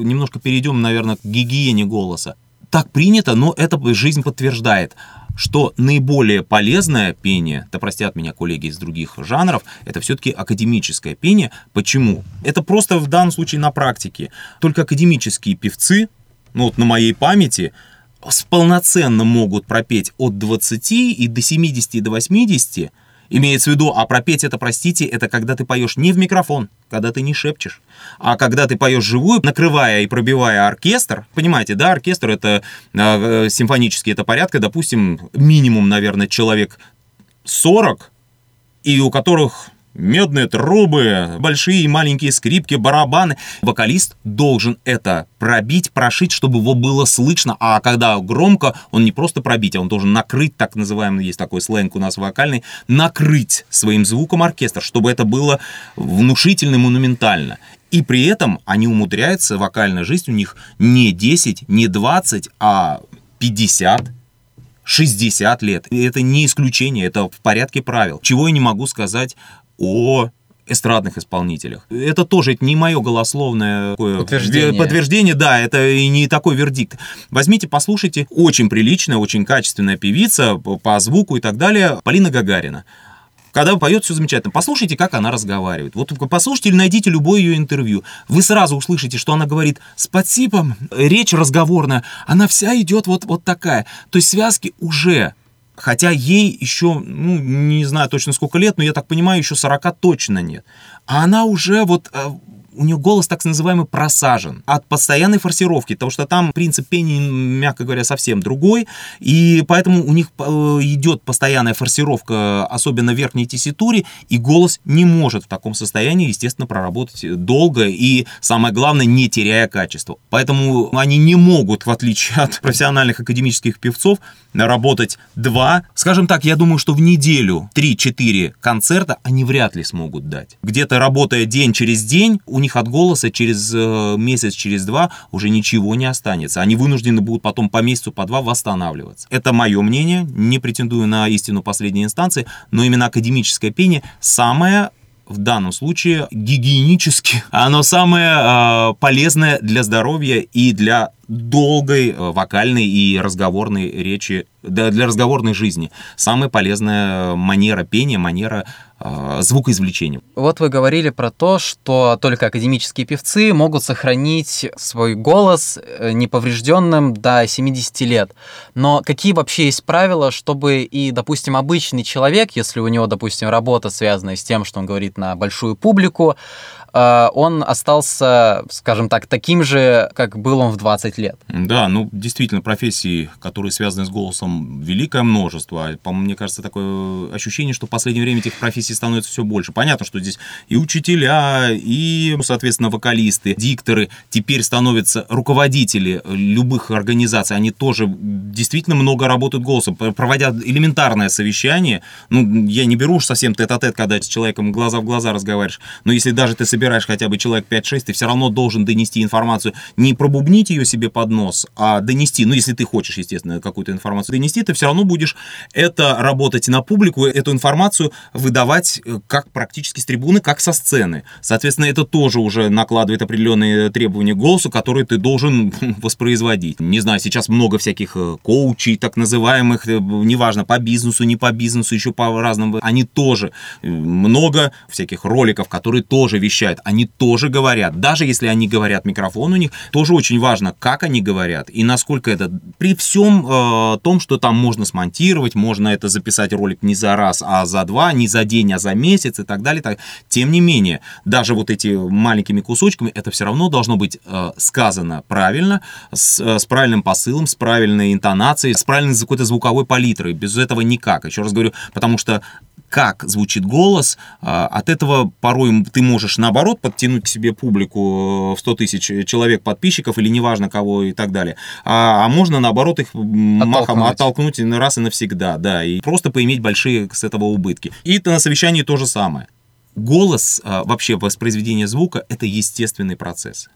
Немножко перейдем, наверное, к гигиене голоса. Так принято, но это жизнь подтверждает что наиболее полезное пение, да простят меня коллеги из других жанров, это все-таки академическое пение. Почему? Это просто в данном случае на практике. Только академические певцы, ну вот на моей памяти, полноценно могут пропеть от 20 и до 70 и до 80 Имеется в виду, а пропеть это, простите, это когда ты поешь не в микрофон, когда ты не шепчешь, а когда ты поешь живую, накрывая и пробивая оркестр. Понимаете, да, оркестр это э, симфонический, это порядка, допустим, минимум, наверное, человек 40, и у которых медные трубы, большие и маленькие скрипки, барабаны. Вокалист должен это пробить, прошить, чтобы его было слышно. А когда громко, он не просто пробить, а он должен накрыть, так называемый, есть такой сленг у нас вокальный, накрыть своим звуком оркестр, чтобы это было внушительно монументально. И при этом они умудряются, вокальная жизнь у них не 10, не 20, а 50, 60 лет. И это не исключение, это в порядке правил. Чего я не могу сказать о эстрадных исполнителях. Это тоже не мое голословное подтверждение. подтверждение, да, это и не такой вердикт. Возьмите, послушайте, очень приличная, очень качественная певица по звуку и так далее, Полина Гагарина. Когда поет, все замечательно. Послушайте, как она разговаривает. Вот послушайте или найдите любое ее интервью. Вы сразу услышите, что она говорит с подсипом. Речь разговорная, она вся идет вот, вот такая. То есть связки уже Хотя ей еще, ну, не знаю точно сколько лет, но я так понимаю, еще 40 точно нет. А она уже вот э, у нее голос так называемый просажен от постоянной форсировки, потому что там принцип пения, мягко говоря, совсем другой, и поэтому у них э, идет постоянная форсировка, особенно верхней тесситуре, и голос не может в таком состоянии, естественно, проработать долго и, самое главное, не теряя качества. Поэтому они не могут, в отличие от профессиональных академических певцов, работать два, скажем так, я думаю, что в неделю 3-4 концерта они вряд ли смогут дать. Где-то работая день через день, у них них от голоса через э, месяц, через два уже ничего не останется. Они вынуждены будут потом по месяцу, по два восстанавливаться. Это мое мнение, не претендую на истину последней инстанции, но именно академическое пение самое в данном случае гигиенически, оно самое э, полезное для здоровья и для долгой э, вокальной и разговорной речи, для разговорной жизни. Самая полезная манера пения, манера э, звукоизвлечения. Вот вы говорили про то, что только академические певцы могут сохранить свой голос э, неповрежденным до 70 лет. Но какие вообще есть правила, чтобы и, допустим, обычный человек, если у него, допустим, работа связанная с тем, что он говорит на большую публику, а, он остался, скажем так, таким же, как был он в 20 лет. Да, ну, действительно, профессии, которые связаны с голосом, великое множество. По мне кажется, такое ощущение, что в последнее время этих профессий становится все больше. Понятно, что здесь и учителя, и, соответственно, вокалисты, дикторы, теперь становятся руководители любых организаций, они тоже действительно много работают голосом, проводя элементарное совещание, ну, я не беру уж совсем тет-а-тет, когда с человеком глаза в глаза разговариваешь, но если даже ты собираешь хотя бы человек 5-6, ты все равно должен донести информацию, не пробубнить ее себе под нос, а донести, ну, если ты хочешь, естественно, какую-то информацию донести, ты все равно будешь это работать на публику, эту информацию выдавать э, как практически с трибуны, как со сцены. Соответственно, это тоже уже накладывает определенные требования голосу, которые ты должен воспроизводить. Не знаю, сейчас много всяких э, коучей, так называемых, э, неважно, по бизнесу, не по бизнесу, еще по разным, они тоже много всяких роликов, которые тоже вещают они тоже говорят. Даже если они говорят микрофон у них, тоже очень важно, как они говорят и насколько это... При всем э, том, что там можно смонтировать, можно это записать ролик не за раз, а за два, не за день, а за месяц и так далее. Так. Тем не менее, даже вот эти маленькими кусочками, это все равно должно быть э, сказано правильно, с, э, с правильным посылом, с правильной интонацией, с правильной какой-то звуковой палитрой. Без этого никак. Еще раз говорю, потому что как звучит голос, а, от этого порой ты можешь наоборот подтянуть к себе публику в 100 тысяч человек подписчиков или неважно кого и так далее. А, а можно наоборот их оттолкнуть. махом оттолкнуть раз и навсегда, да, и просто поиметь большие с этого убытки. И на совещании то же самое. Голос, а, вообще воспроизведение звука, это естественный процесс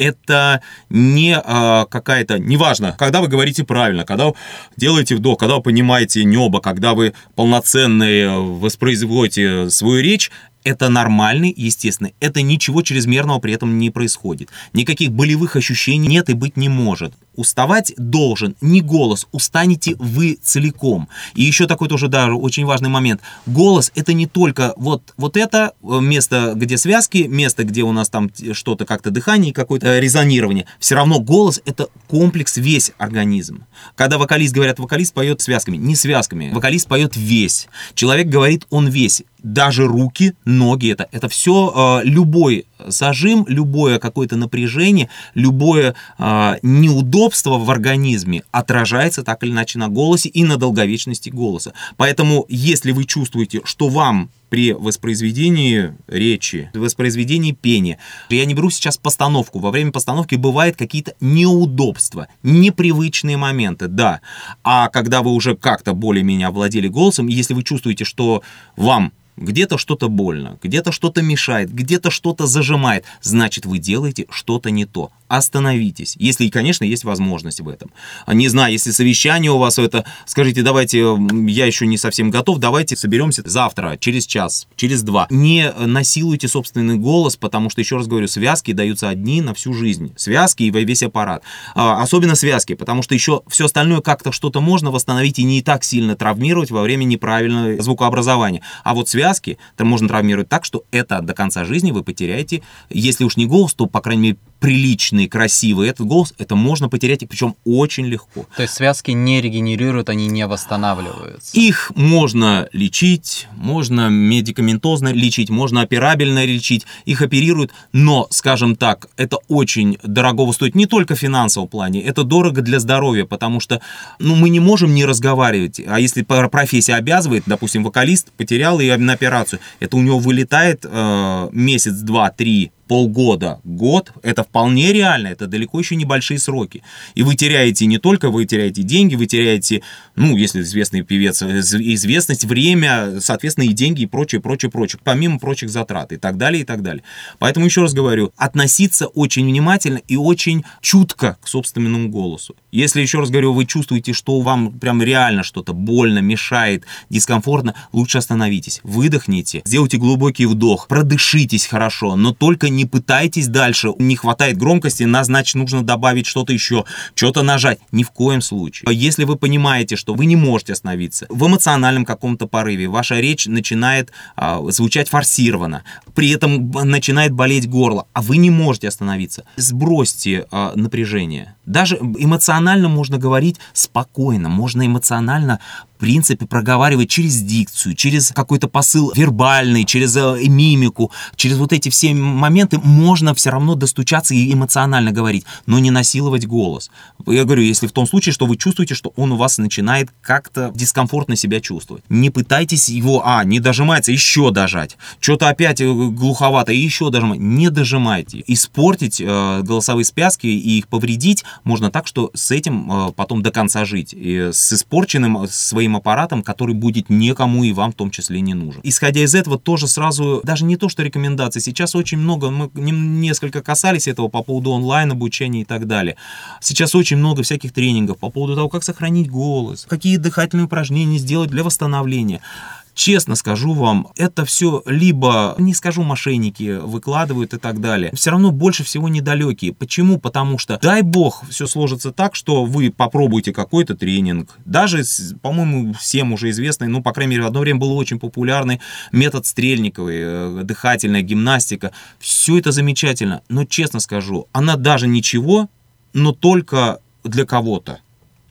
это не а, какая-то, неважно, когда вы говорите правильно, когда вы делаете вдох, когда вы понимаете небо, когда вы полноценно воспроизводите свою речь, Это нормальный, естественно. Это ничего чрезмерного при этом не происходит. Никаких болевых ощущений нет и быть не может. Уставать должен не голос, устанете вы целиком. И еще такой тоже, да, очень важный момент. Голос это не только вот, вот это э, место, где связки, место, где у нас там что-то как-то дыхание, какое-то резонирование. Все равно голос это комплекс весь организм. Когда вокалист, говорят, вокалист поет связками, не связками. Вокалист поет весь. Человек говорит, он весь даже руки, ноги, это, это все э, любой зажим, любое какое-то напряжение, любое э, неудобство в организме отражается так или иначе на голосе и на долговечности голоса. Поэтому, если вы чувствуете, что вам при воспроизведении речи, воспроизведении пения. Я не беру сейчас постановку. Во время постановки бывают какие-то неудобства, непривычные моменты, да. А когда вы уже как-то более-менее овладели голосом, если вы чувствуете, что вам где-то что-то больно, где-то что-то мешает, где-то что-то зажимает, значит вы делаете что-то не то. Остановитесь, если, конечно, есть возможность в этом. Не знаю, если совещание у вас это, скажите, давайте, я еще не совсем готов, давайте соберемся завтра, через час, через два. Не насилуйте собственный голос, потому что, еще раз говорю, связки даются одни на всю жизнь. Связки и весь аппарат. А, особенно связки, потому что еще все остальное как-то что-то можно восстановить и не так сильно травмировать во время неправильного звукообразования. А вот связки связки, то можно травмировать так, что это до конца жизни вы потеряете, если уж не голос, то, по крайней мере, приличный, красивый этот голос, это можно потерять, и причем очень легко. То есть связки не регенерируют, они не восстанавливаются? Их можно лечить, можно медикаментозно лечить, можно операбельно лечить, их оперируют, но, скажем так, это очень дорого стоит не только в финансовом плане, это дорого для здоровья, потому что ну, мы не можем не разговаривать, а если профессия обязывает, допустим, вокалист потерял и на операцию, это у него вылетает э, месяц, два, три, полгода, год, это вполне реально, это далеко еще небольшие сроки. И вы теряете не только, вы теряете деньги, вы теряете, ну, если известный певец, известность, время, соответственно, и деньги, и прочее, прочее, прочее, помимо прочих затрат, и так далее, и так далее. Поэтому, еще раз говорю, относиться очень внимательно и очень чутко к собственному голосу. Если, еще раз говорю, вы чувствуете, что вам прям реально что-то больно, мешает, дискомфортно, лучше остановитесь, выдохните, сделайте глубокий вдох, продышитесь хорошо, но только не не пытайтесь дальше, не хватает громкости, на, значит, нужно добавить что-то еще, что-то нажать. Ни в коем случае. Если вы понимаете, что вы не можете остановиться, в эмоциональном каком-то порыве ваша речь начинает а, звучать форсированно, при этом начинает болеть горло, а вы не можете остановиться, сбросьте а, напряжение. Даже эмоционально можно говорить спокойно, можно эмоционально принципе, проговаривать через дикцию, через какой-то посыл вербальный, через э, мимику, через вот эти все моменты можно все равно достучаться и эмоционально говорить, но не насиловать голос. Я говорю, если в том случае, что вы чувствуете, что он у вас начинает как-то дискомфортно себя чувствовать. Не пытайтесь его, а, не дожимается, еще дожать. Что-то опять э, глуховато, еще дожимать. Не дожимайте. Испортить э, голосовые связки и их повредить можно так, что с этим э, потом до конца жить. И с испорченным своим своим аппаратом, который будет никому и вам в том числе не нужен. Исходя из этого, тоже сразу, даже не то, что рекомендации, сейчас очень много, мы несколько касались этого по поводу онлайн-обучения и так далее. Сейчас очень много всяких тренингов по поводу того, как сохранить голос, какие дыхательные упражнения сделать для восстановления. Честно скажу вам, это все либо, не скажу, мошенники выкладывают и так далее. Все равно больше всего недалекие. Почему? Потому что, дай бог, все сложится так, что вы попробуете какой-то тренинг. Даже, по-моему, всем уже известный, ну, по крайней мере, в одно время был очень популярный метод Стрельниковой, э, дыхательная гимнастика. Все это замечательно. Но, честно скажу, она даже ничего, но только для кого-то.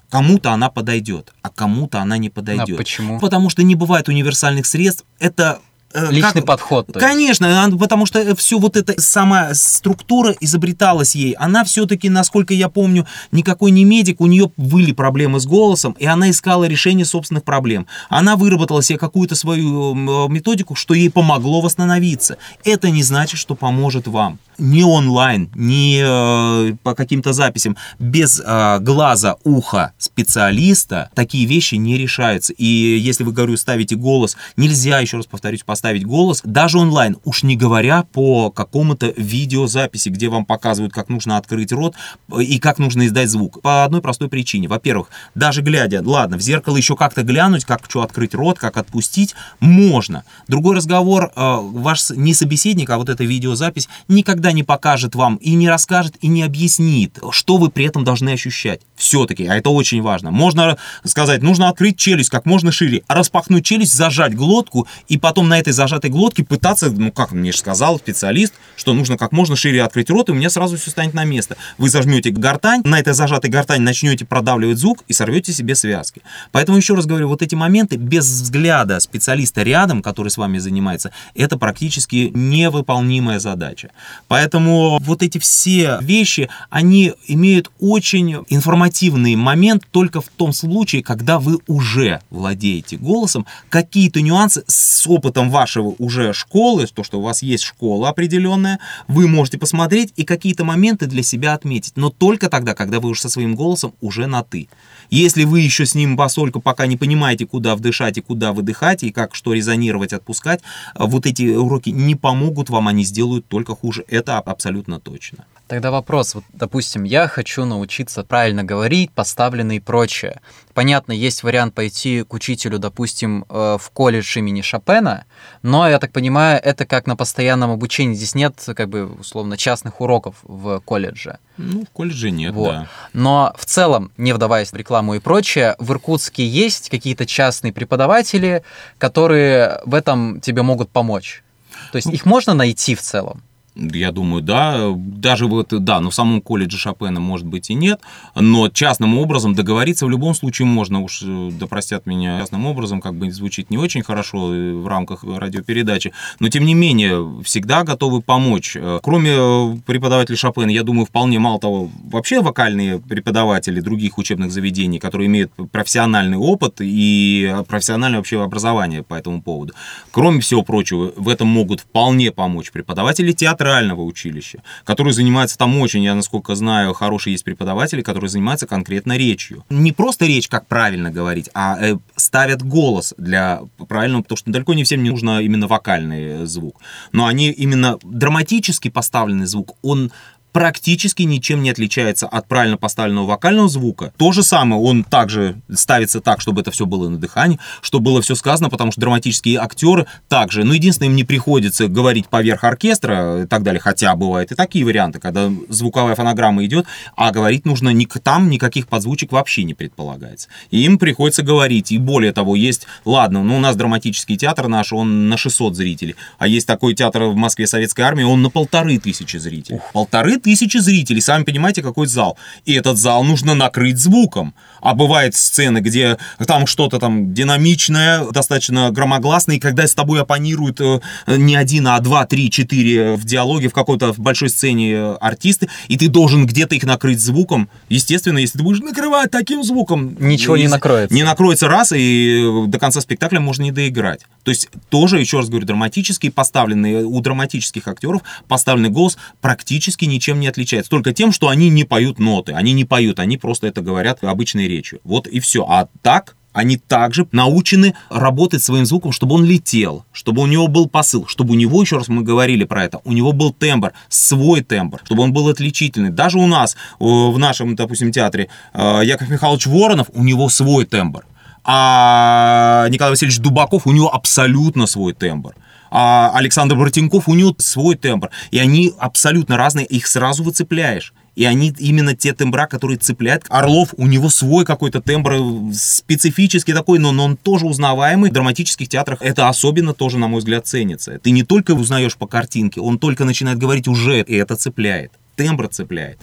Кому-то она подойдет, а кому-то она не подойдет. А почему? Потому что не бывает универсальных средств. Это Личный как, подход. Конечно, потому что все вот эта сама структура изобреталась ей. Она все-таки, насколько я помню, никакой не медик, у нее были проблемы с голосом, и она искала решение собственных проблем. Она выработала себе какую-то свою методику, что ей помогло восстановиться. Это не значит, что поможет вам не онлайн, не э, по каким-то записям, без э, глаза, уха специалиста такие вещи не решаются. И если вы, говорю, ставите голос, нельзя, еще раз повторюсь, по поставить голос, даже онлайн, уж не говоря по какому-то видеозаписи, где вам показывают, как нужно открыть рот и как нужно издать звук. По одной простой причине. Во-первых, даже глядя, ладно, в зеркало еще как-то глянуть, как что открыть рот, как отпустить, можно. Другой разговор, э, ваш не собеседник, а вот эта видеозапись никогда не покажет вам и не расскажет, и не объяснит, что вы при этом должны ощущать. Все-таки, а это очень важно. Можно сказать, нужно открыть челюсть как можно шире, распахнуть челюсть, зажать глотку, и потом на этой зажатой глотке пытаться, ну как мне же сказал специалист, что нужно как можно шире открыть рот, и у меня сразу все станет на место. Вы зажмете гортань, на этой зажатой гортань начнете продавливать звук и сорвете себе связки. Поэтому еще раз говорю, вот эти моменты без взгляда специалиста рядом, который с вами занимается, это практически невыполнимая задача. Поэтому вот эти все вещи, они имеют очень информативный момент только в том случае, когда вы уже владеете голосом, какие-то нюансы с опытом вашего уже школы, то, что у вас есть школа определенная, вы можете посмотреть и какие-то моменты для себя отметить, но только тогда, когда вы уже со своим голосом уже на «ты». Если вы еще с ним посольку пока не понимаете, куда вдышать и куда выдыхать, и как что резонировать, отпускать, вот эти уроки не помогут вам, они сделают только хуже. Это абсолютно точно. Тогда вопрос, вот, допустим, я хочу научиться правильно говорить, поставленные и прочее. Понятно, есть вариант пойти к учителю, допустим, э, в колледж имени Шопена, но, я так понимаю, это как на постоянном обучении. Здесь нет, как бы, условно, частных уроков в колледже. Ну, в колледже нет, вот. да. Но в целом, не вдаваясь в рекламу и прочее, в Иркутске есть какие-то частные преподаватели, которые в этом тебе могут помочь. То есть ну, их можно найти в целом? Я думаю, да. Даже вот, да, но в самом колледже Шопена, может быть, и нет. Но частным образом договориться в любом случае можно. Уж э, да простят меня частным образом, как бы звучит не очень хорошо э, в рамках радиопередачи. Но, тем не менее, всегда готовы помочь. Э, кроме преподавателей Шопена, я думаю, вполне мало того, вообще вокальные преподаватели других учебных заведений, которые имеют профессиональный опыт и профессиональное вообще образование по этому поводу. Кроме всего прочего, в этом могут вполне помочь преподаватели театра, театрального училища, который занимается там очень, я насколько знаю, хорошие есть преподаватели, которые занимаются конкретно речью. Не просто речь, как правильно говорить, а э, ставят голос для правильного, потому что далеко не всем не нужно именно вокальный звук. Но они именно драматически поставленный звук, он практически ничем не отличается от правильно поставленного вокального звука. То же самое, он также ставится так, чтобы это все было на дыхании, чтобы было все сказано, потому что драматические актеры также, ну, единственное, им не приходится говорить поверх оркестра и так далее, хотя бывают и такие варианты, когда звуковая фонограмма идет, а говорить нужно не там, никаких подзвучек вообще не предполагается. И им приходится говорить, и более того, есть, ладно, ну, у нас драматический театр наш, он на 600 зрителей, а есть такой театр в Москве Советской Армии, он на полторы тысячи зрителей. Полторы тысячи зрителей, сами понимаете, какой зал. И этот зал нужно накрыть звуком. А бывает сцены, где там что-то там динамичное, достаточно громогласное, и когда с тобой оппонируют э, не один, а два, три, четыре в диалоге в какой-то большой сцене э, артисты, и ты должен где-то их накрыть звуком. Естественно, если ты будешь накрывать таким звуком... Ничего не накроется. Не накроется раз, и до конца спектакля можно не доиграть. То есть тоже, еще раз говорю, драматический поставленный, у драматических актеров поставленный голос практически ничем не отличается. Только тем, что они не поют ноты. Они не поют, они просто это говорят обычной речью. Вот и все. А так они также научены работать своим звуком, чтобы он летел, чтобы у него был посыл, чтобы у него, еще раз мы говорили про это, у него был тембр, свой тембр, чтобы он был отличительный. Даже у нас, в нашем, допустим, театре, э, Яков Михайлович Воронов, у него свой тембр. А Николай Васильевич Дубаков, у него абсолютно свой тембр а Александр Братенков, у него свой тембр. И они абсолютно разные, их сразу выцепляешь. И они именно те тембра, которые цепляют. Орлов, у него свой какой-то тембр, специфический такой, но, но он тоже узнаваемый. В драматических театрах это особенно тоже, на мой взгляд, ценится. Ты не только узнаешь по картинке, он только начинает говорить уже, и это цепляет. Тембр цепляет.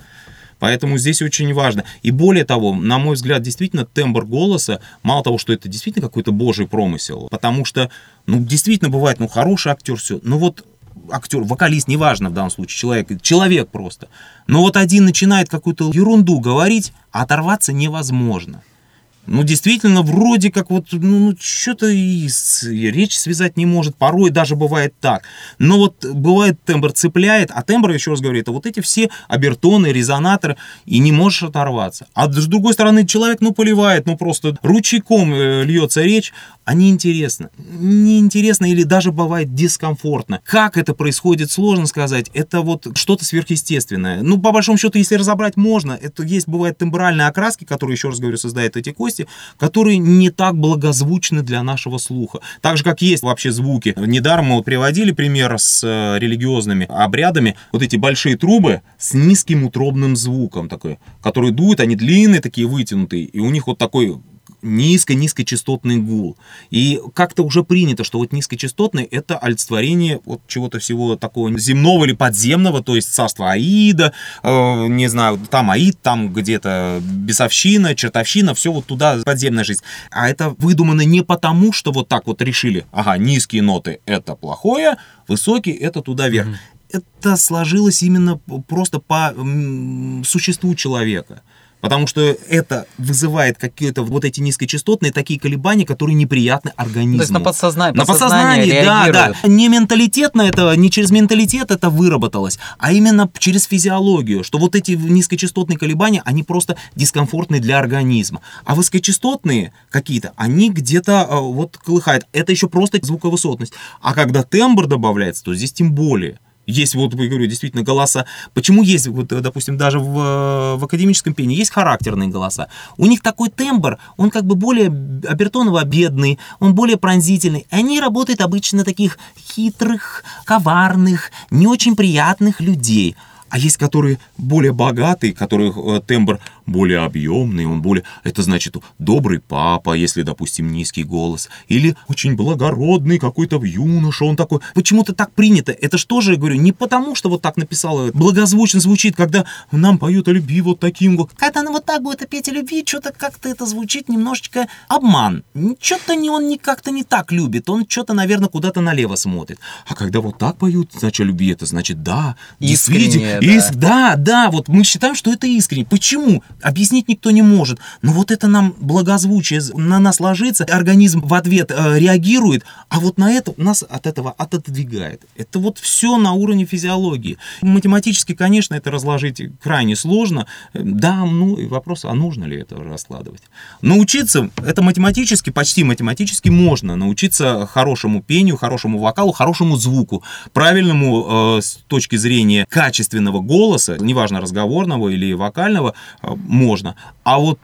Поэтому здесь очень важно. И более того, на мой взгляд, действительно тембр голоса, мало того, что это действительно какой-то божий промысел, потому что, ну, действительно бывает, ну, хороший актер, все, ну вот актер, вокалист, неважно в данном случае, человек, человек просто. Но вот один начинает какую-то ерунду говорить, а оторваться невозможно. Ну, действительно, вроде как вот, ну, ну что-то и, и речь связать не может. Порой даже бывает так. Но вот бывает тембр цепляет, а тембр, еще раз говорю, это вот эти все обертоны, резонаторы, и не можешь оторваться. А с другой стороны, человек, ну, поливает, ну, просто ручейком э, льется речь, а неинтересно. Неинтересно или даже бывает дискомфортно. Как это происходит, сложно сказать. Это вот что-то сверхъестественное. Ну, по большому счету, если разобрать, можно. Это есть, бывает, тембральные окраски, которые, еще раз говорю, создают эти кости, которые не так благозвучны для нашего слуха. Так же, как есть вообще звуки. Недаром мы приводили пример с э, религиозными обрядами. Вот эти большие трубы с низким утробным звуком такой, которые дуют, они длинные, такие вытянутые, и у них вот такой низко-низкочастотный гул. И как-то уже принято, что вот низкочастотный — это олицетворение вот чего-то всего такого земного или подземного, то есть царство Аида, э, не знаю, там Аид, там где-то бесовщина, чертовщина, все вот туда подземная жизнь. А это выдумано не потому, что вот так вот решили, ага, низкие ноты — это плохое, высокие — это туда вверх. Mm-hmm. Это сложилось именно просто по существу человека. Потому что это вызывает какие-то вот эти низкочастотные такие колебания, которые неприятны организму. То есть на подсознании. На подсознании, да, да. Не менталитетно это, не через менталитет это выработалось, а именно через физиологию, что вот эти низкочастотные колебания, они просто дискомфортны для организма. А высокочастотные какие-то, они где-то э, вот колыхают. Это еще просто звуковысотность. А когда тембр добавляется, то здесь тем более. Есть, вот, я говорю, действительно голоса. Почему есть, вот, допустим, даже в, в академическом пении есть характерные голоса? У них такой тембр, он как бы более обертоново-бедный, он более пронзительный. Они работают обычно таких хитрых, коварных, не очень приятных людей. А есть, которые более богатые, которых э, тембр более объемный, он более... Это значит добрый папа, если, допустим, низкий голос. Или очень благородный какой-то юноша, он такой... Почему-то так принято. Это что же, я говорю, не потому, что вот так написала. Благозвучно звучит, когда нам поют о любви вот таким вот. Когда она вот так будет петь о любви, что-то как-то это звучит немножечко обман. Что-то не, он не как-то не так любит. Он что-то, наверное, куда-то налево смотрит. А когда вот так поют, значит, о любви, это значит, да, Искренне, да. Иск, да, да, вот мы считаем, что это искренне. Почему? Объяснить никто не может. Но вот это нам благозвучие, на нас ложится, организм в ответ э, реагирует, а вот на это нас от этого отодвигает. Это вот все на уровне физиологии. Математически, конечно, это разложить крайне сложно. Да, ну и вопрос, а нужно ли это раскладывать? Научиться, это математически, почти математически можно научиться хорошему пению, хорошему вокалу, хорошему звуку, правильному э, с точки зрения качественного голоса, неважно разговорного или вокального, э, можно. А вот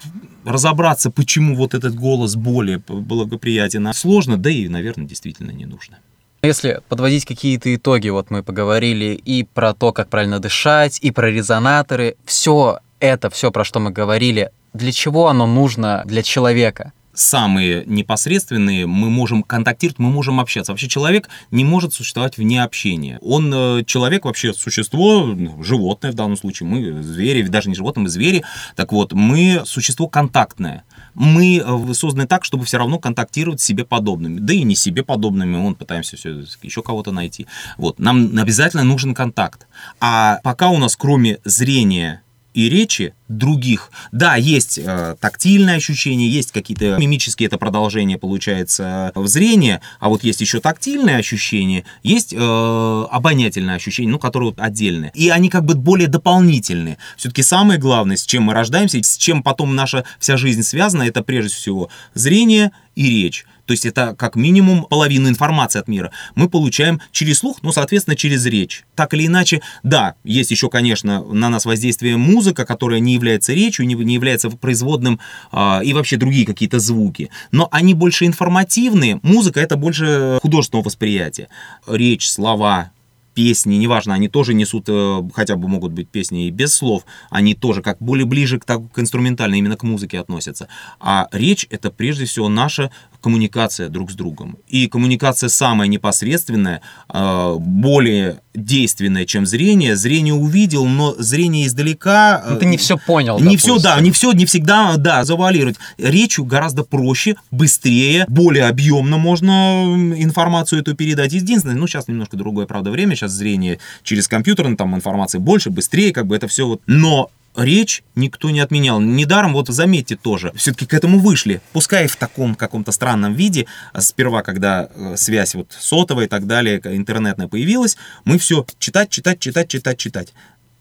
разобраться, почему вот этот голос более благоприятен, сложно, да и, наверное, действительно не нужно. Если подводить какие-то итоги, вот мы поговорили и про то, как правильно дышать, и про резонаторы, все это, все, про что мы говорили, для чего оно нужно для человека? Самые непосредственные, мы можем контактировать, мы можем общаться. Вообще человек не может существовать вне общения. Он, э, человек вообще существо, ну, животное в данном случае, мы звери, даже не животные, мы звери. Так вот, мы существо контактное. Мы э, созданы так, чтобы все равно контактировать с себе подобными. Да и не себе подобными, мы пытаемся все, еще кого-то найти. Вот, нам обязательно нужен контакт. А пока у нас кроме зрения и речи других. Да, есть э, тактильное ощущение, есть какие-то мимические, это продолжение получается в зрении, а вот есть еще тактильное ощущение, есть э, обонятельное ощущение, ну, которое вот отдельное. И они как бы более дополнительные. Все-таки самое главное, с чем мы рождаемся, с чем потом наша вся жизнь связана, это прежде всего зрение и речь. То есть это как минимум половину информации от мира мы получаем через слух, ну, соответственно, через речь. Так или иначе, да, есть еще, конечно, на нас воздействие музыка, которая не является речью, не, не является производным э, и вообще другие какие-то звуки. Но они больше информативные. Музыка — это больше художественного восприятия. Речь, слова, песни, неважно, они тоже несут, э, хотя бы могут быть песни и без слов, они тоже как более ближе к, так, к инструментальной, именно к музыке относятся. А речь — это прежде всего наша коммуникация друг с другом. И коммуникация самая непосредственная, э, более действенная, чем зрение. Зрение увидел, но зрение издалека... Э, Ты не все понял. Не допустим. все, да, не все, не всегда, да, завуалировать. Речью гораздо проще, быстрее, более объемно можно информацию эту передать. Единственное, ну, сейчас немножко другое, правда, время, сейчас зрение через компьютер, ну, там информации больше, быстрее, как бы это все вот. Но речь никто не отменял. Недаром, вот заметьте тоже, все-таки к этому вышли. Пускай в таком каком-то странном виде, а сперва, когда э, связь вот сотовая и так далее, интернетная появилась, мы все читать, читать, читать, читать, читать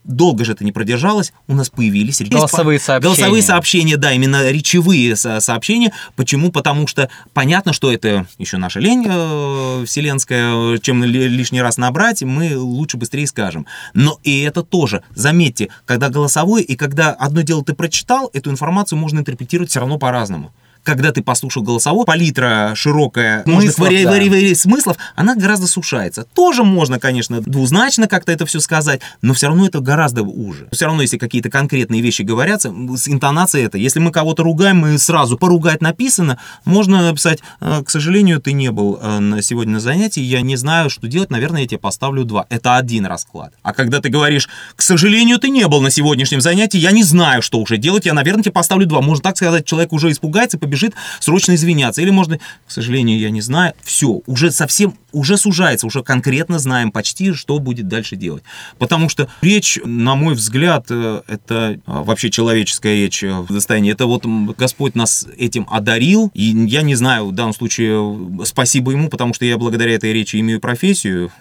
долго же это не продержалось, у нас появились голосовые сообщения. Голосовые сообщения, да, именно речевые сообщения. Почему? Потому что понятно, что это еще наша лень э, вселенская, чем лишний раз набрать, мы лучше быстрее скажем. Но и это тоже, заметьте, когда голосовой и когда одно дело ты прочитал, эту информацию можно интерпретировать все равно по-разному когда ты послушал голосовой, палитра широкая, смыслов, вари, да. вари, вари, смыслов, она гораздо сушается. Тоже можно, конечно, двузначно как-то это все сказать, но все равно это гораздо уже. Все равно, если какие-то конкретные вещи говорятся, с интонацией это. Если мы кого-то ругаем, мы сразу поругать написано, можно написать, «Э, к сожалению, ты не был э, сегодня на занятии, я не знаю, что делать, наверное, я тебе поставлю два. Это один расклад. А когда ты говоришь, к сожалению, ты не был на сегодняшнем занятии, я не знаю, что уже делать, я, наверное, тебе поставлю два. Можно так сказать, человек уже испугается, побежит срочно извиняться. Или можно, к сожалению, я не знаю, все, уже совсем, уже сужается, уже конкретно знаем почти, что будет дальше делать. Потому что речь, на мой взгляд, э, это а, вообще человеческая речь э, в состоянии. Это вот Господь нас этим одарил, и я не знаю, в данном случае спасибо ему, потому что я благодаря этой речи имею профессию.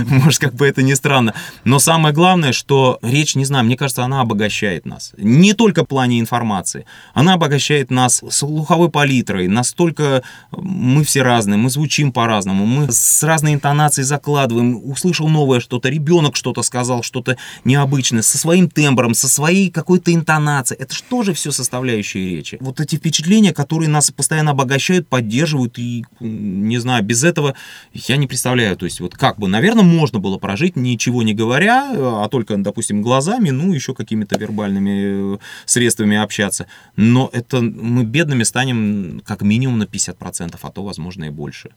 Может, как бы это ни странно. Но самое главное, что речь, не знаю, мне кажется, она обогащает нас. Не только в плане информации. Она обогащает нас слуховой палитрой, настолько мы все разные, мы звучим по-разному, мы с разной интонацией закладываем, услышал новое что-то, ребенок что-то сказал, что-то необычное, со своим тембром, со своей какой-то интонацией. Это же все составляющие речи? Вот эти впечатления, которые нас постоянно обогащают, поддерживают, и, не знаю, без этого я не представляю. То есть вот как бы, наверное, можно было прожить, ничего не говоря, а только, допустим, глазами, ну, еще какими-то вербальными э, средствами общаться. Но это мы бедными станем как минимум на 50%, а то, возможно, и больше.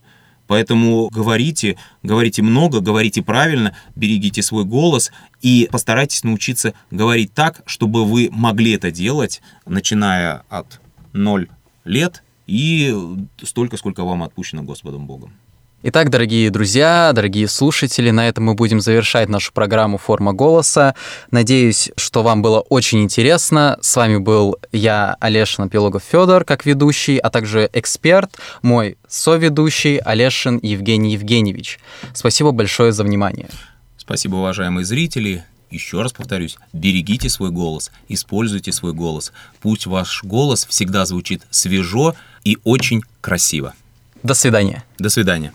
Поэтому говорите, говорите много, говорите правильно, берегите свой голос и постарайтесь научиться говорить так, чтобы вы могли это делать, начиная от 0 лет и столько, сколько вам отпущено Господом Богом. Итак, дорогие друзья, дорогие слушатели, на этом мы будем завершать нашу программу «Форма голоса». Надеюсь, что вам было очень интересно. С вами был я, Олешин Пилогов Федор, как ведущий, а также эксперт, мой соведущий Олешин Евгений Евгеньевич. Спасибо большое за внимание. Спасибо, уважаемые зрители. Еще раз повторюсь, берегите свой голос, используйте свой голос. Пусть ваш голос всегда звучит свежо и очень красиво. До свидания. До свидания.